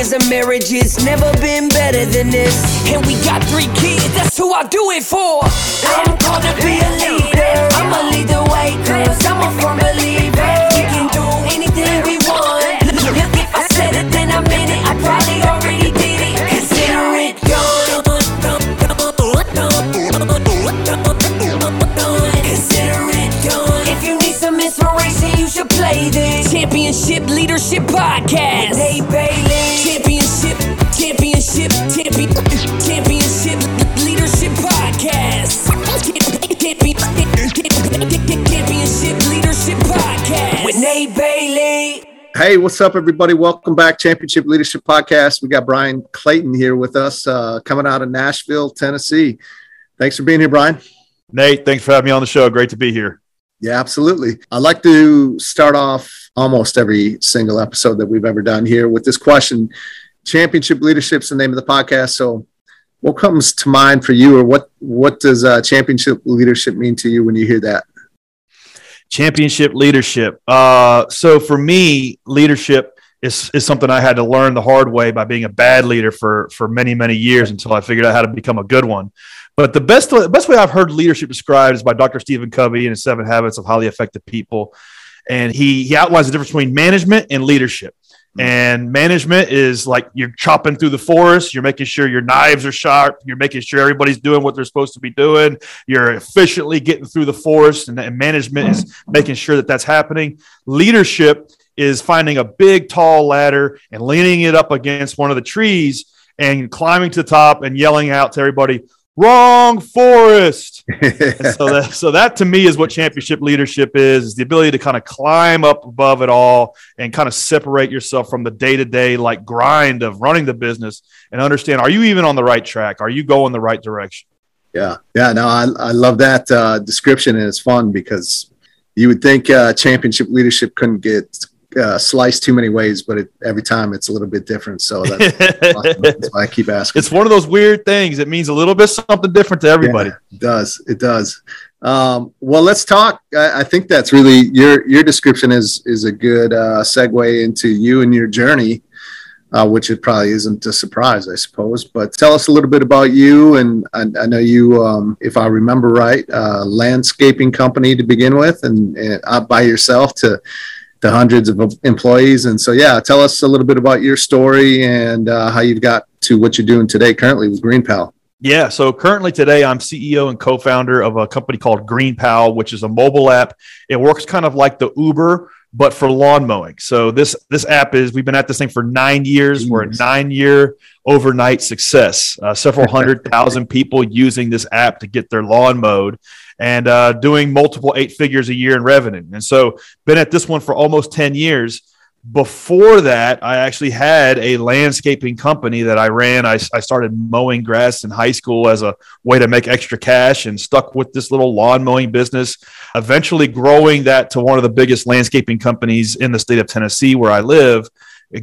of marriage, it's never been better than this. And we got three kids, that's who I do it for. I'm called to be a leader. I'ma lead the way, cause I'm a firm Hey, what's up, everybody? Welcome back, Championship Leadership Podcast. We got Brian Clayton here with us, uh, coming out of Nashville, Tennessee. Thanks for being here, Brian. Nate, thanks for having me on the show. Great to be here. Yeah, absolutely. I'd like to start off almost every single episode that we've ever done here with this question. Championship leadership's the name of the podcast. So, what comes to mind for you, or what what does uh, championship leadership mean to you when you hear that? Championship leadership. Uh, so for me, leadership is, is something I had to learn the hard way by being a bad leader for for many many years until I figured out how to become a good one. But the best the best way I've heard leadership described is by Dr. Stephen Covey in his Seven Habits of Highly Effective People, and he he outlines the difference between management and leadership. Mm. And management is like you're chopping through the forest, you're making sure your knives are sharp, you're making sure everybody's doing what they're supposed to be doing, you're efficiently getting through the forest, and, and management is making sure that that's happening. Leadership is finding a big, tall ladder and leaning it up against one of the trees and climbing to the top and yelling out to everybody, wrong forest. So that so that to me is what championship leadership is, is the ability to kind of climb up above it all and kind of separate yourself from the day-to-day like grind of running the business and understand are you even on the right track? Are you going the right direction? Yeah, yeah. No, I I love that uh, description, and it's fun because you would think uh, championship leadership couldn't get uh, sliced too many ways, but it, every time it's a little bit different. So that's, awesome. that's why I keep asking. It's one of those weird things. It means a little bit something different to everybody. Yeah, it does. It does. Um, well, let's talk. I, I, think that's really your your description is is a good uh, segue into you and your journey, uh, which it probably isn't a surprise, I suppose. But tell us a little bit about you. And I, I know you, um, if I remember right, uh, landscaping company to begin with, and, and out by yourself to to hundreds of employees. And so, yeah, tell us a little bit about your story and uh, how you've got to what you're doing today currently with GreenPal. Yeah. So currently today, I'm CEO and co-founder of a company called GreenPal, which is a mobile app. It works kind of like the Uber, but for lawn mowing. So this this app is we've been at this thing for nine years. We're a nine year overnight success. Uh, several hundred thousand people using this app to get their lawn mowed and uh, doing multiple eight figures a year in revenue. And so, been at this one for almost 10 years. Before that, I actually had a landscaping company that I ran. I, I started mowing grass in high school as a way to make extra cash and stuck with this little lawn mowing business, eventually growing that to one of the biggest landscaping companies in the state of Tennessee where I live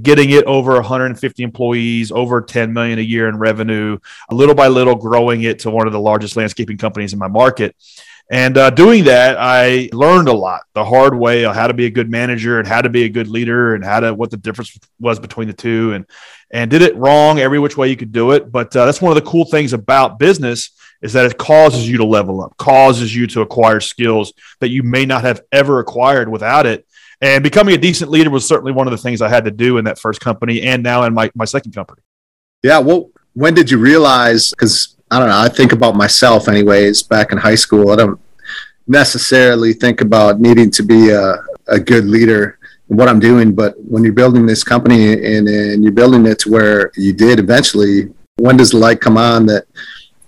getting it over 150 employees, over 10 million a year in revenue, little by little growing it to one of the largest landscaping companies in my market. And uh, doing that, I learned a lot the hard way on how to be a good manager and how to be a good leader and how to what the difference was between the two and and did it wrong every which way you could do it. But uh, that's one of the cool things about business is that it causes you to level up, causes you to acquire skills that you may not have ever acquired without it. And becoming a decent leader was certainly one of the things I had to do in that first company and now in my, my second company. Yeah. Well, when did you realize? Because I don't know, I think about myself, anyways, back in high school. I don't necessarily think about needing to be a, a good leader in what I'm doing. But when you're building this company and, and you're building it to where you did eventually, when does the light come on that,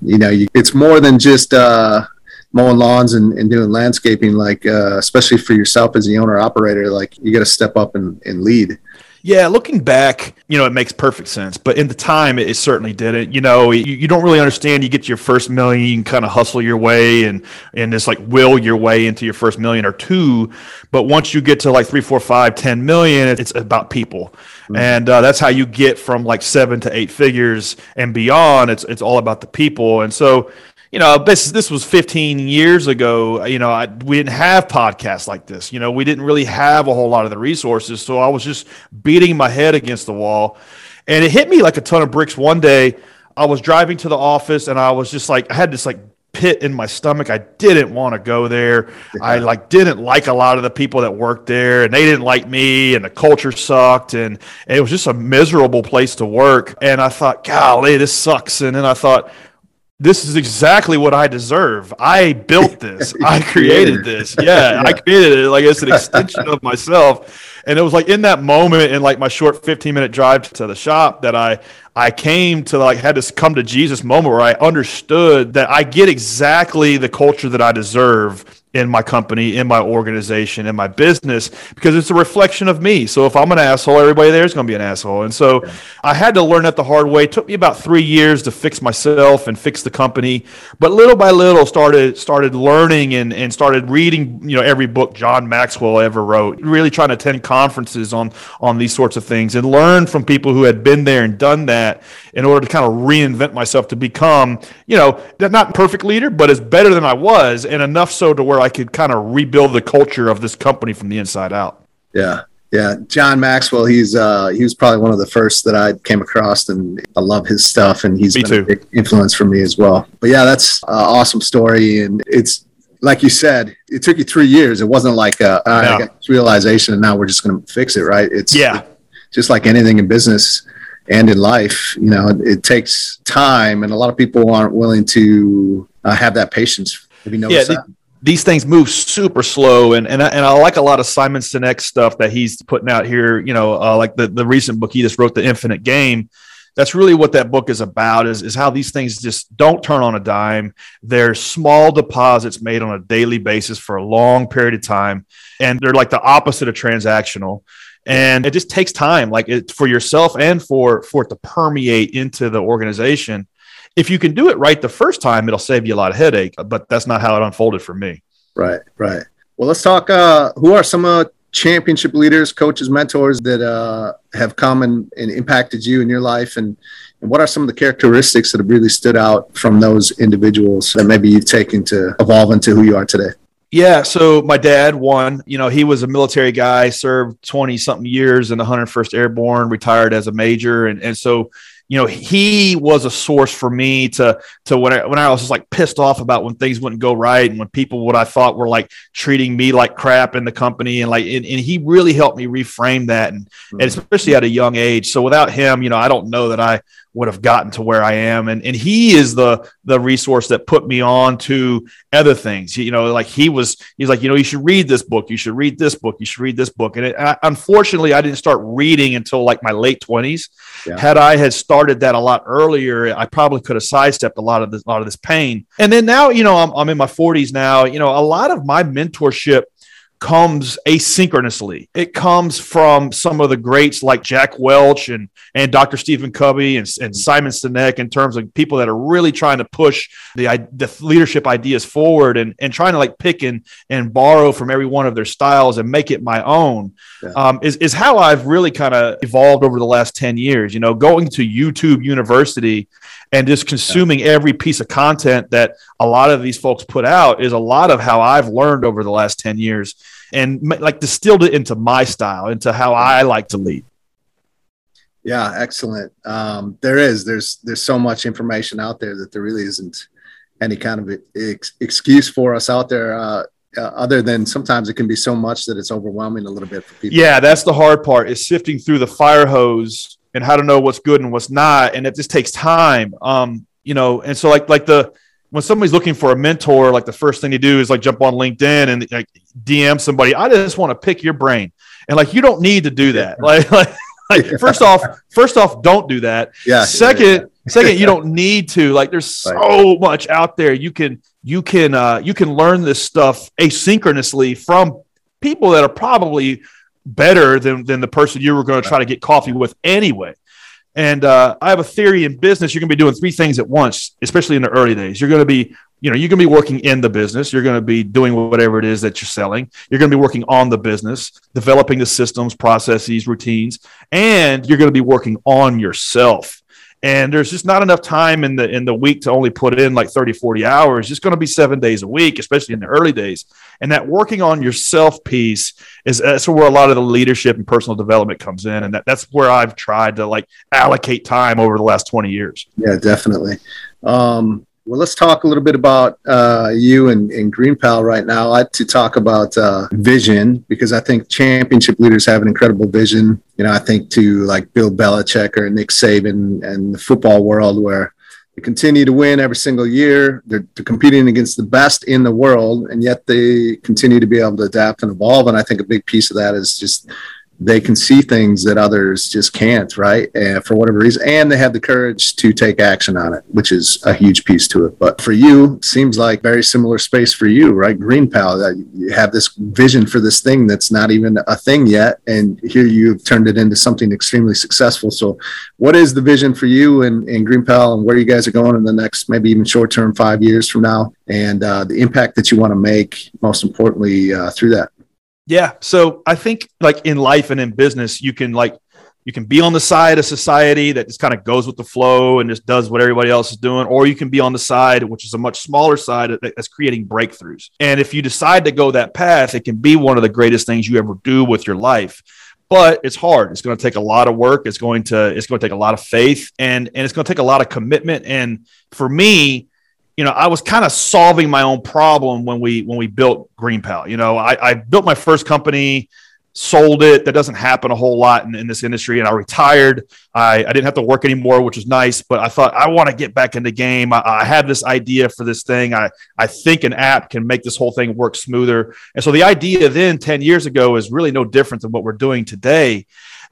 you know, you, it's more than just uh, mowing lawns and, and doing landscaping, like, uh, especially for yourself as the owner operator, like you got to step up and, and lead. Yeah, looking back, you know, it makes perfect sense. But in the time, it, it certainly didn't. You know, you, you, don't really understand. You get your first million, you can kind of hustle your way and and just like will your way into your first million or two. But once you get to like three, four, five, ten million, it's about people, mm-hmm. and uh, that's how you get from like seven to eight figures and beyond. It's it's all about the people, and so you know, this this was 15 years ago. You know, I, we didn't have podcasts like this. You know, we didn't really have a whole lot of the resources. So I was just beating my head against the wall, and it hit me like a ton of bricks. One day, I was driving to the office, and I was just like, I had this like pit in my stomach. I didn't want to go there. I like didn't like a lot of the people that worked there and they didn't like me and the culture sucked and, and, it was just a miserable place to work. And I thought, golly, this sucks. And then I thought, this is exactly what I deserve. I built this. I created this. Yeah, yeah, I created it like it's an extension of myself. And it was like in that moment in like my short 15 minute drive to the shop that I I came to like had this come to Jesus moment where I understood that I get exactly the culture that I deserve in my company, in my organization, in my business, because it's a reflection of me. So if I'm an asshole, everybody there is going to be an asshole. And so I had to learn that the hard way. It took me about three years to fix myself and fix the company, but little by little started started learning and, and started reading, you know, every book John Maxwell ever wrote. Really trying to attend conferences on on these sorts of things and learn from people who had been there and done that in order to kind of reinvent myself to become, you know, not perfect leader, but as better than I was, and enough so to where I could kind of rebuild the culture of this company from the inside out. Yeah. Yeah, John Maxwell. He's uh, he was probably one of the first that I came across, and I love his stuff. And he's me been too. a big influence for me as well. But yeah, that's an awesome story, and it's like you said, it took you three years. It wasn't like a, uh, yeah. I got this realization, and now we're just going to fix it, right? It's yeah, just like anything in business and in life, you know, it takes time, and a lot of people aren't willing to uh, have that patience. Have you noticed yeah, that? These things move super slow and and I, and I like a lot of Simon Sinek stuff that he's putting out here you know uh, like the the recent book he just wrote the infinite game. That's really what that book is about is, is how these things just don't turn on a dime. They're small deposits made on a daily basis for a long period of time and they're like the opposite of transactional. And it just takes time like it for yourself and for for it to permeate into the organization if you can do it right the first time it'll save you a lot of headache but that's not how it unfolded for me right right well let's talk uh who are some uh championship leaders coaches mentors that uh have come and, and impacted you in your life and and what are some of the characteristics that have really stood out from those individuals that maybe you've taken to evolve into who you are today yeah. So my dad won. You know, he was a military guy, served 20 something years in the 101st Airborne, retired as a major. And, and so, you know, he was a source for me to, to when I, when I was just like pissed off about when things wouldn't go right and when people, what I thought were like treating me like crap in the company. And like, and, and he really helped me reframe that. And, mm-hmm. and especially at a young age. So without him, you know, I don't know that I would have gotten to where I am. And and he is the the resource that put me on to other things. You know, like he was, he's like, you know, you should read this book. You should read this book. You should read this book. And, it, I, unfortunately, I didn't start reading until like my late twenties. Yeah. Had I had started that a lot earlier, I probably could have sidestepped a lot of this, a lot of this pain. And then now, you know, I'm, I'm in my 40s now. You know, a lot of my mentorship comes asynchronously. It comes from some of the greats like Jack Welch and, and Dr. Stephen Covey and, and Simon Sinek in terms of people that are really trying to push the, the leadership ideas forward and, and trying to like pick and, and borrow from every one of their styles and make it my own yeah. um, is, is how I've really kind of evolved over the last 10 years. You know, going to YouTube University and just consuming yeah. every piece of content that a lot of these folks put out is a lot of how I've learned over the last 10 years and like distilled it into my style, into how I like to lead. Yeah, excellent. Um, there is there's there's so much information out there that there really isn't any kind of ex- excuse for us out there. Uh, uh, other than sometimes it can be so much that it's overwhelming a little bit for people. Yeah, that's the hard part is sifting through the fire hose and how to know what's good and what's not, and it just takes time. Um, you know, and so like like the when somebody's looking for a mentor, like the first thing you do is like jump on LinkedIn and like DM somebody. I just want to pick your brain, and like you don't need to do that. Like, like, like first off, first off, don't do that. Yeah. Second, yeah, second, you don't need to. Like, there's so much out there. You can you can uh, you can learn this stuff asynchronously from people that are probably better than than the person you were going to try to get coffee with anyway. And uh, I have a theory in business. You're going to be doing three things at once, especially in the early days. You're going to be, you know, you're going to be working in the business. You're going to be doing whatever it is that you're selling. You're going to be working on the business, developing the systems, processes, routines, and you're going to be working on yourself and there's just not enough time in the in the week to only put in like 30 40 hours. It's going to be seven days a week especially in the early days. And that working on yourself piece is that's where a lot of the leadership and personal development comes in. And that, that's where i've tried to like allocate time over the last 20 years. Yeah definitely. Um, well, let's talk a little bit about uh, you and, and GreenPal right now. I like to talk about uh, vision because I think championship leaders have an incredible vision. You know, I think to like Bill Belichick or Nick Saban and the football world where they continue to win every single year. They're, they're competing against the best in the world, and yet they continue to be able to adapt and evolve. And I think a big piece of that is just they can see things that others just can't, right? And for whatever reason, and they have the courage to take action on it, which is a huge piece to it. But for you, seems like very similar space for you, right? Green GreenPal, you have this vision for this thing that's not even a thing yet, and here you've turned it into something extremely successful. So, what is the vision for you and, and GreenPal, and where you guys are going in the next, maybe even short term, five years from now, and uh, the impact that you want to make, most importantly, uh, through that? Yeah. So I think like in life and in business, you can like you can be on the side of society that just kind of goes with the flow and just does what everybody else is doing, or you can be on the side which is a much smaller side that's creating breakthroughs. And if you decide to go that path, it can be one of the greatest things you ever do with your life. But it's hard. It's going to take a lot of work. It's going to it's going to take a lot of faith and and it's going to take a lot of commitment. And for me, you know, I was kind of solving my own problem when we when we built GreenPal. You know, I, I built my first company, sold it. That doesn't happen a whole lot in, in this industry, and I retired. I, I didn't have to work anymore, which was nice. But I thought I want to get back in the game. I, I have this idea for this thing. I I think an app can make this whole thing work smoother. And so the idea then ten years ago is really no different than what we're doing today.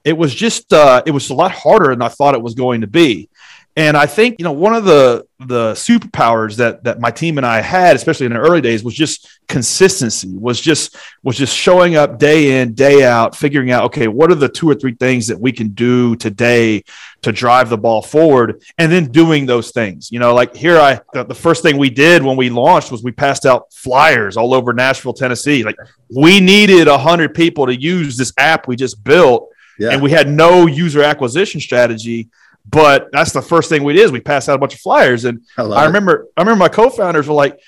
It was just uh, it was a lot harder than I thought it was going to be. And I think you know one of the the superpowers that that my team and I had, especially in the early days, was just consistency. Was just was just showing up day in day out, figuring out okay, what are the two or three things that we can do today to drive the ball forward, and then doing those things. You know, like here, I the first thing we did when we launched was we passed out flyers all over Nashville, Tennessee. Like we needed a hundred people to use this app we just built, yeah. and we had no user acquisition strategy but that's the first thing we did is we passed out a bunch of flyers. And I, I remember it. I remember my co-founders were like,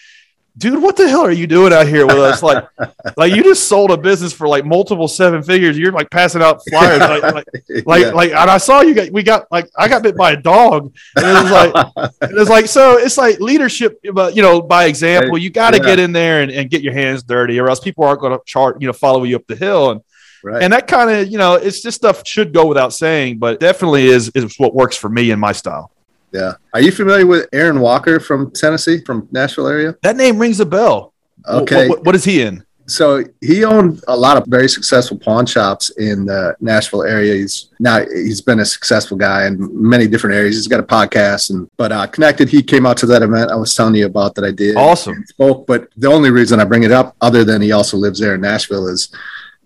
dude, what the hell are you doing out here with us? Like, like you just sold a business for like multiple seven figures. You're like passing out flyers, like, like, like, yeah. like, and I saw you got, we got like, I got bit by a dog. And it was like, it was like, so it's like leadership, but you know, by example, you got to yeah. get in there and, and get your hands dirty or else people aren't going to chart, you know, follow you up the hill. And, Right. And that kind of, you know, it's just stuff should go without saying, but definitely is is what works for me and my style. Yeah. Are you familiar with Aaron Walker from Tennessee, from Nashville area? That name rings a bell. Okay. what, what, what is he in? So he owned a lot of very successful pawn shops in the Nashville area. He's now he's been a successful guy in many different areas. He's got a podcast and but uh, connected. He came out to that event I was telling you about that I did. Awesome. Spoke, but the only reason I bring it up, other than he also lives there in Nashville, is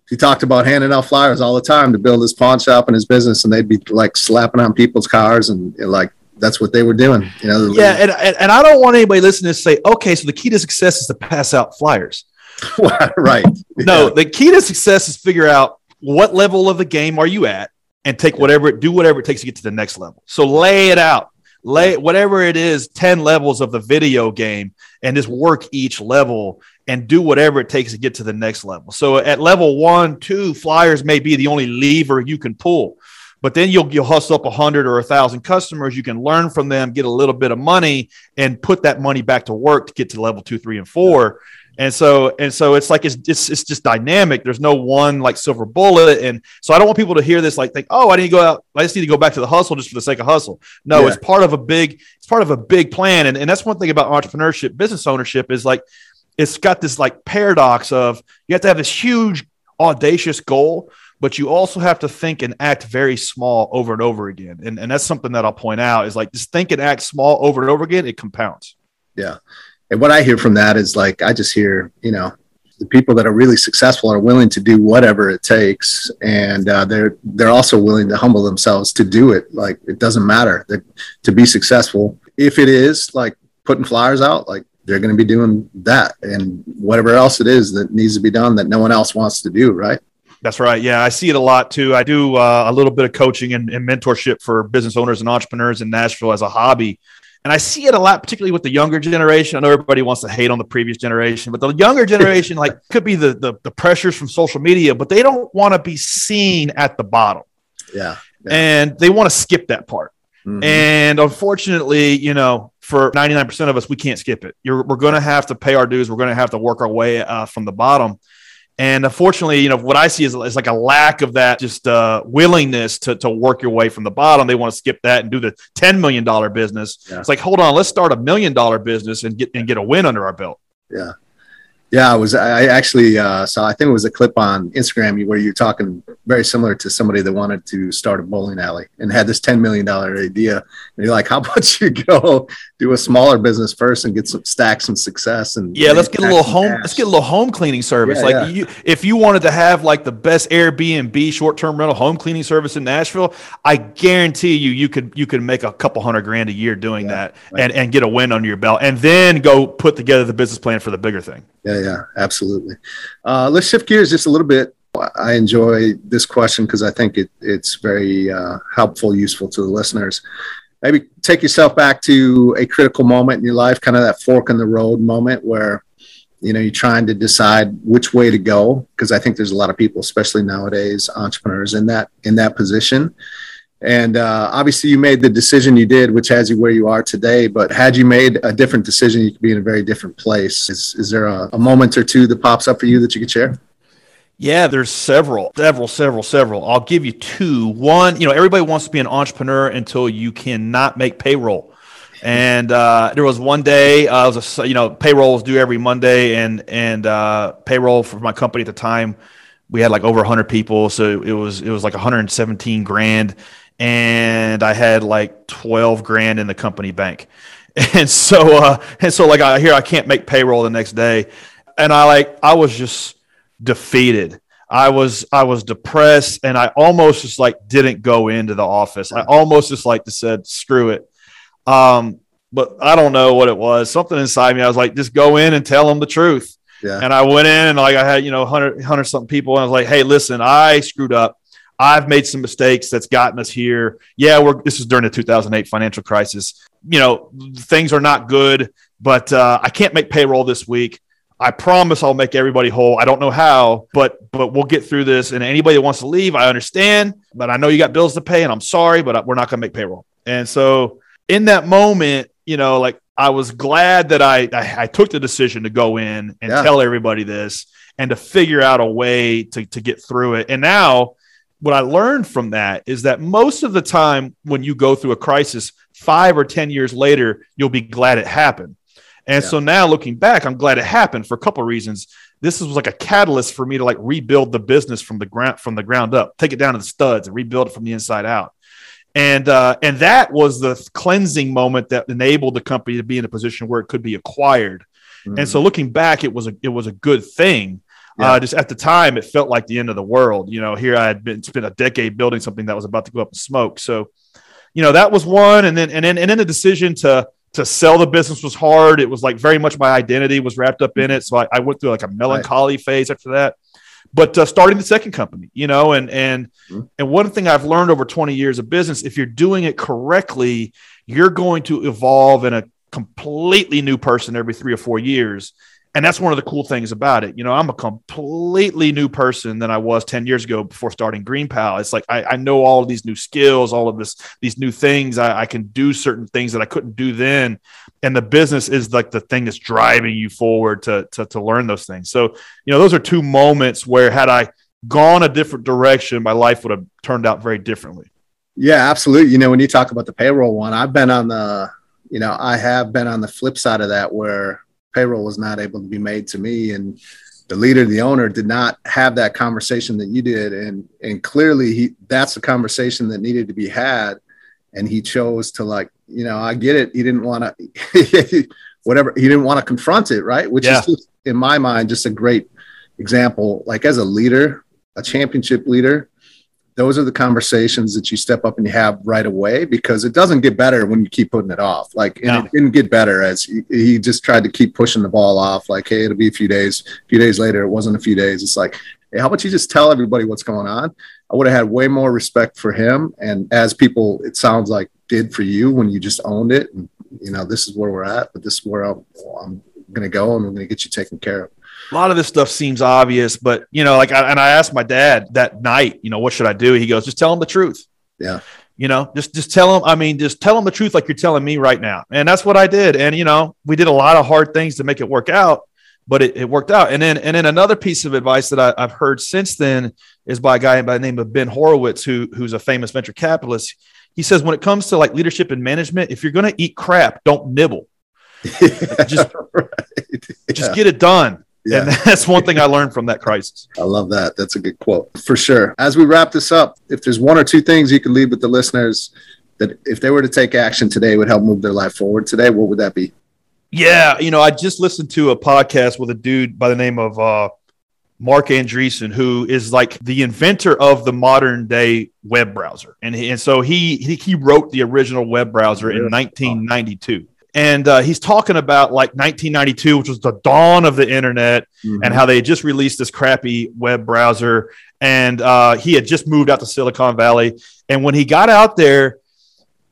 he talked about handing out flyers all the time to build his pawn shop and his business, and they'd be like slapping on people's cars and, like that's what they were doing. You know, yeah, and, and, and I don't want anybody listening to say, okay, so the key to success is to pass out flyers. right. No, the key to success is figure out what level of the game are you at and take whatever do whatever it takes to get to the next level. So lay it out. Lay whatever it is, 10 levels of the video game and just work each level and do whatever it takes to get to the next level. So at level one, two, flyers may be the only lever you can pull. But then you'll you'll hustle up a hundred or a thousand customers. You can learn from them, get a little bit of money, and put that money back to work to get to level two, three, and four. And so and so it's like it's, it's it's just dynamic. There's no one like silver bullet. And so I don't want people to hear this like think, oh, I need to go out. I just need to go back to the hustle just for the sake of hustle. No, yeah. it's part of a big, it's part of a big plan. And, and that's one thing about entrepreneurship, business ownership is like it's got this like paradox of you have to have this huge audacious goal, but you also have to think and act very small over and over again. And, and that's something that I'll point out is like just think and act small over and over again, it compounds. Yeah. And what I hear from that is like, I just hear, you know, the people that are really successful are willing to do whatever it takes, and uh, they're they're also willing to humble themselves to do it. Like it doesn't matter that to be successful. If it is like putting flyers out, like they're going to be doing that, and whatever else it is that needs to be done that no one else wants to do. Right. That's right. Yeah, I see it a lot too. I do uh, a little bit of coaching and, and, mentorship for business owners and entrepreneurs in Nashville as a hobby. And I see it a lot, particularly with the younger generation. I know everybody wants to hate on the previous generation, but the younger generation, like, could be the, the, the pressures from social media, but they don't want to be seen at the bottom. Yeah. yeah. And they want to skip that part. Mm-hmm. And unfortunately, you know, for 99% of us, we can't skip it. You're, we're going to have to pay our dues. We're going to have to work our way uh, from the bottom. And unfortunately, you know, what I see is, is like a lack of that just uh, willingness to, to work your way from the bottom. They want to skip that and do the $10 million business. Yeah. It's like, hold on, let's start a million dollar business and get, and get a win under our belt. Yeah. Yeah, I was. I actually uh, saw. I think it was a clip on Instagram where you're talking very similar to somebody that wanted to start a bowling alley and had this ten million dollar idea. And you're like, how about you go do a smaller business first and get some stacks some success? And yeah, let's get a little home. Cash. Let's get a little home cleaning service. Yeah, like yeah. you, if you wanted to have like the best Airbnb short term rental home cleaning service in Nashville, I guarantee you, you could you could make a couple hundred grand a year doing yeah, that right. and and get a win under your belt, and then go put together the business plan for the bigger thing yeah, yeah, absolutely. Uh, let's shift gears just a little bit. I enjoy this question because I think it, it's very uh, helpful, useful to the listeners. Maybe take yourself back to a critical moment in your life, kind of that fork in the road moment where you know you're trying to decide which way to go. Because I think there's a lot of people, especially nowadays, entrepreneurs in that in that position and uh, obviously, you made the decision you did, which has you where you are today. But had you made a different decision, you could be in a very different place. Is, is there a, a moment or two that pops up for you that you could share? Yeah, there's several, several, several, several. I'll give you two. One, you know, everybody wants to be an entrepreneur until you cannot make payroll. And uh, there was one day, uh, was a, you know, payroll was due every Monday, and and uh, payroll for my company at the time, we had like over 100 people, so it was it was like 117 grand and I had like 12 grand in the company bank. And so, uh, and so like I here, I can't make payroll the next day. And I like, I was just defeated. I was, I was depressed and I almost just like didn't go into the office. I almost just like just said, screw it. Um, but I don't know what it was. Something inside me. I was like, just go in and tell them the truth. Yeah. And I went in and like I had, you know, 100, 100 something people. And I was like, hey, listen, I screwed up. I've made some mistakes that's gotten us here. Yeah, we're this is during the 2008 financial crisis. You know, things are not good, but uh, I can't make payroll this week. I promise I'll make everybody whole. I don't know how, but but we'll get through this. And anybody that wants to leave, I understand, but I know you got bills to pay, and I'm sorry, but we're not going to make payroll. And so in that moment, you know, like I was glad that I I, I took the decision to go in and yeah. tell everybody this and to figure out a way to to get through it. And now what I learned from that is that most of the time when you go through a crisis, five or 10 years later, you'll be glad it happened. And yeah. so now looking back, I'm glad it happened for a couple of reasons. This was like a catalyst for me to like rebuild the business from the ground from the ground up, take it down to the studs and rebuild it from the inside out. And uh, and that was the cleansing moment that enabled the company to be in a position where it could be acquired. Mm-hmm. And so looking back, it was a it was a good thing yeah. Uh, just at the time, it felt like the end of the world. You know, here I had been spent a decade building something that was about to go up in smoke. So, you know, that was one, and then and then and then the decision to to sell the business was hard. It was like very much my identity was wrapped up in it. So I, I went through like a melancholy right. phase after that. But uh, starting the second company, you know, and and mm-hmm. and one thing I've learned over 20 years of business, if you're doing it correctly, you're going to evolve in a completely new person every three or four years and that's one of the cool things about it. You know, I'm a completely new person than I was 10 years ago before starting Green Pal. It's like I, I know all of these new skills, all of this, these new things. I, I, can do certain things that I couldn't do then. And the business is like the thing that's driving you forward to, to, to learn those things. So, you know, those are two moments where had I gone a different direction, my life would have turned out very differently. Yeah, absolutely. You know, when you talk about the payroll one, I've been on the, you know, I have been on the flip side of that where payroll was not able to be made to me and the leader the owner did not have that conversation that you did and and clearly he that's the conversation that needed to be had and he chose to like you know i get it he didn't want to whatever he didn't want to confront it right which yeah. is just, in my mind just a great example like as a leader a championship leader those are the conversations that you step up and you have right away because it doesn't get better when you keep putting it off. Like, and no. it didn't get better as he, he, just tried to keep pushing the ball off. Like, hey, it'll be a few days. A few days later, it wasn't a few days. It's like, hey, how about you just tell everybody what's going on? I would have had way more respect for him. And as people, it sounds like did for you when you just owned it. And, you know, this is where we're at, but this is where I'm, I'm going to go and I'm going to get you taken care of a lot of this stuff seems obvious, but you know, like, I, and I asked my dad that night, you know, what should I do? He goes, just tell him the truth. Yeah. You know, just just tell him. I mean, just tell him the truth, like you're telling me right now. And that's what I did. And you know, we did a lot of hard things to make it work out, but it, it worked out. And then and then another piece of advice that I, have heard since then is by a guy by the name of Ben Horowitz, who who's a famous venture capitalist. He says when it comes to like leadership and management, if you're going to eat crap, don't nibble. just right. just get it done yeah. And that's one thing I learned from that crisis. I love that. That's a good quote for sure. As we wrap this up, if there's one or two things you could leave with the listeners that if they were to take action today would help move their life forward today, what would that be? Yeah. You know, I just listened to a podcast with a dude by the name of uh, Marc Andreessen, who is like the inventor of the modern day web browser. And, he, and so he, he, he wrote the original web browser in 1992 and uh, he's talking about like 1992 which was the dawn of the internet mm-hmm. and how they had just released this crappy web browser and uh, he had just moved out to silicon valley and when he got out there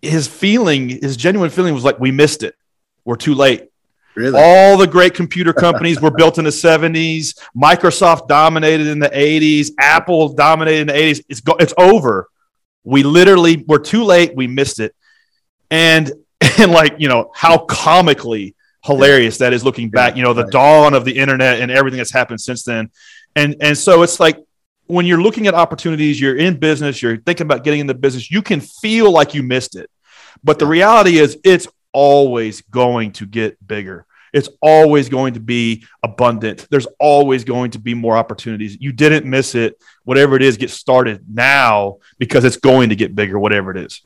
his feeling his genuine feeling was like we missed it we're too late Really? All the great computer companies were built in the 70s. Microsoft dominated in the 80s. Apple dominated in the 80s. It's go- it's over. We literally were too late. We missed it. And and like you know how comically hilarious that is looking back you know the dawn of the internet and everything that's happened since then. And and so it's like when you're looking at opportunities you're in business you're thinking about getting into business you can feel like you missed it. But the reality is it's always going to get bigger. It's always going to be abundant. There's always going to be more opportunities. You didn't miss it. Whatever it is get started now because it's going to get bigger whatever it is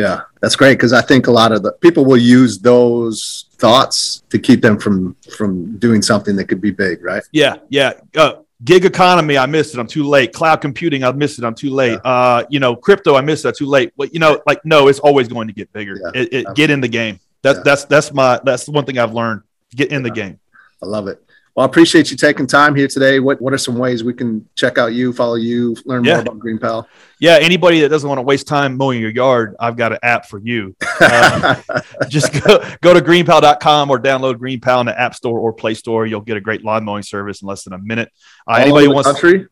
yeah, that's great because I think a lot of the people will use those thoughts to keep them from from doing something that could be big, right? Yeah, yeah. Uh, gig economy, I missed it. I'm too late. Cloud computing, I missed it. I'm too late. Yeah. Uh, you know, crypto, I missed it. Too late. But you know, like no, it's always going to get bigger. Yeah. It, it, get in the game. That's yeah. that's that's my that's the one thing I've learned. Get in the game. I love it. Well, I appreciate you taking time here today. What What are some ways we can check out you, follow you, learn yeah. more about Green Pal? Yeah, anybody that doesn't want to waste time mowing your yard, I've got an app for you. Uh, just go, go to greenpal.com or download Green Pal in the App Store or Play Store. You'll get a great lawn mowing service in less than a minute. Uh, anybody wants country?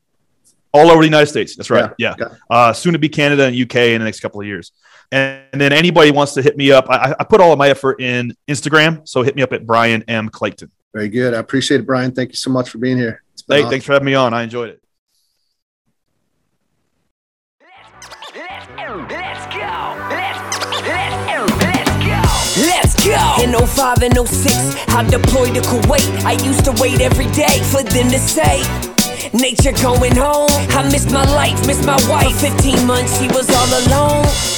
all over the United States. That's right. Yeah. yeah. Uh, soon to be Canada and UK in the next couple of years. And, and then anybody wants to hit me up. I, I, put all of my effort in Instagram. So hit me up at Brian M. Clayton. Very good. I appreciate it, Brian. Thank you so much for being here. Hey, awesome. thanks for having me on. I enjoyed it. Let's go. In 05 and 06, I deployed to Kuwait. I used to wait every day for them to say, Nature going home. I missed my life, missed my wife. For 15 months, she was all alone.